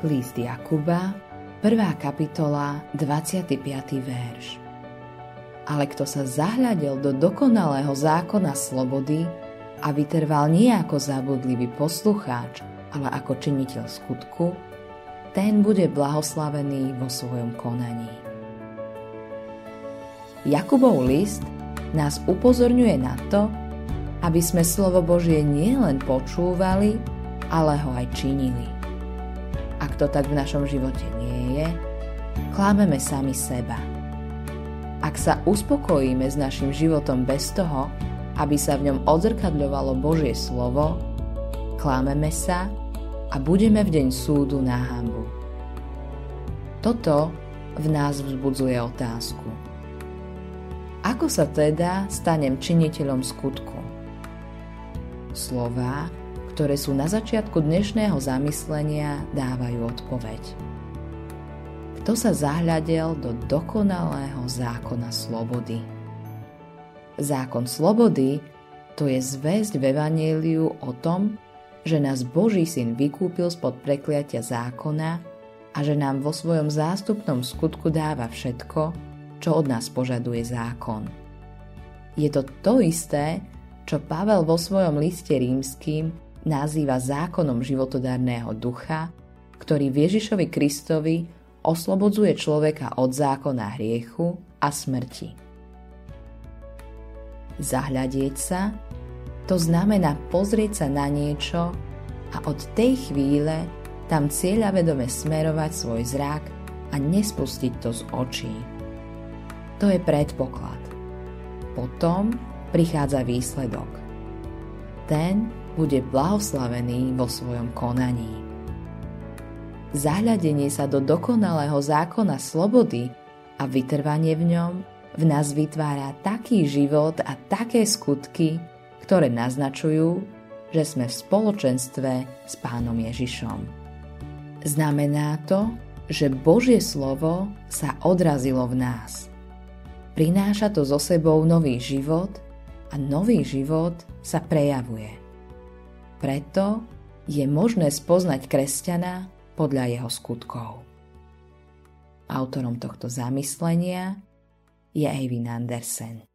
List Jakuba, 1. kapitola, 25. verš. Ale kto sa zahľadil do dokonalého zákona slobody a vytrval nie ako zabudlivý poslucháč, ale ako činiteľ skutku, ten bude blahoslavený vo svojom konaní. Jakubov list nás upozorňuje na to, aby sme slovo Božie nielen počúvali, ale ho aj činili to tak v našom živote nie je, klámeme sami seba. Ak sa uspokojíme s našim životom bez toho, aby sa v ňom odzrkadľovalo Božie slovo, klámeme sa a budeme v deň súdu na hambu. Toto v nás vzbudzuje otázku. Ako sa teda stanem činiteľom skutku? Slová, ktoré sú na začiatku dnešného zamyslenia, dávajú odpoveď. Kto sa zahľadel do dokonalého zákona slobody? Zákon slobody to je zväzť v Evangeliu o tom, že nás Boží syn vykúpil spod prekliatia zákona a že nám vo svojom zástupnom skutku dáva všetko, čo od nás požaduje zákon. Je to to isté, čo Pavel vo svojom liste rímským nazýva zákonom životodárneho ducha, ktorý Ježišovi Kristovi oslobodzuje človeka od zákona hriechu a smrti. Zahľadieť sa to znamená pozrieť sa na niečo a od tej chvíle tam cieľavedome smerovať svoj zrak a nespustiť to z očí. To je predpoklad. Potom prichádza výsledok. Ten bude blahoslavený vo svojom konaní. Zahľadenie sa do dokonalého zákona slobody a vytrvanie v ňom v nás vytvára taký život a také skutky, ktoré naznačujú, že sme v spoločenstve s Pánom Ježišom. Znamená to, že Božie slovo sa odrazilo v nás. Prináša to so sebou nový život a nový život sa prejavuje. Preto je možné spoznať kresťana podľa jeho skutkov. Autorom tohto zamyslenia je Eivin Andersen.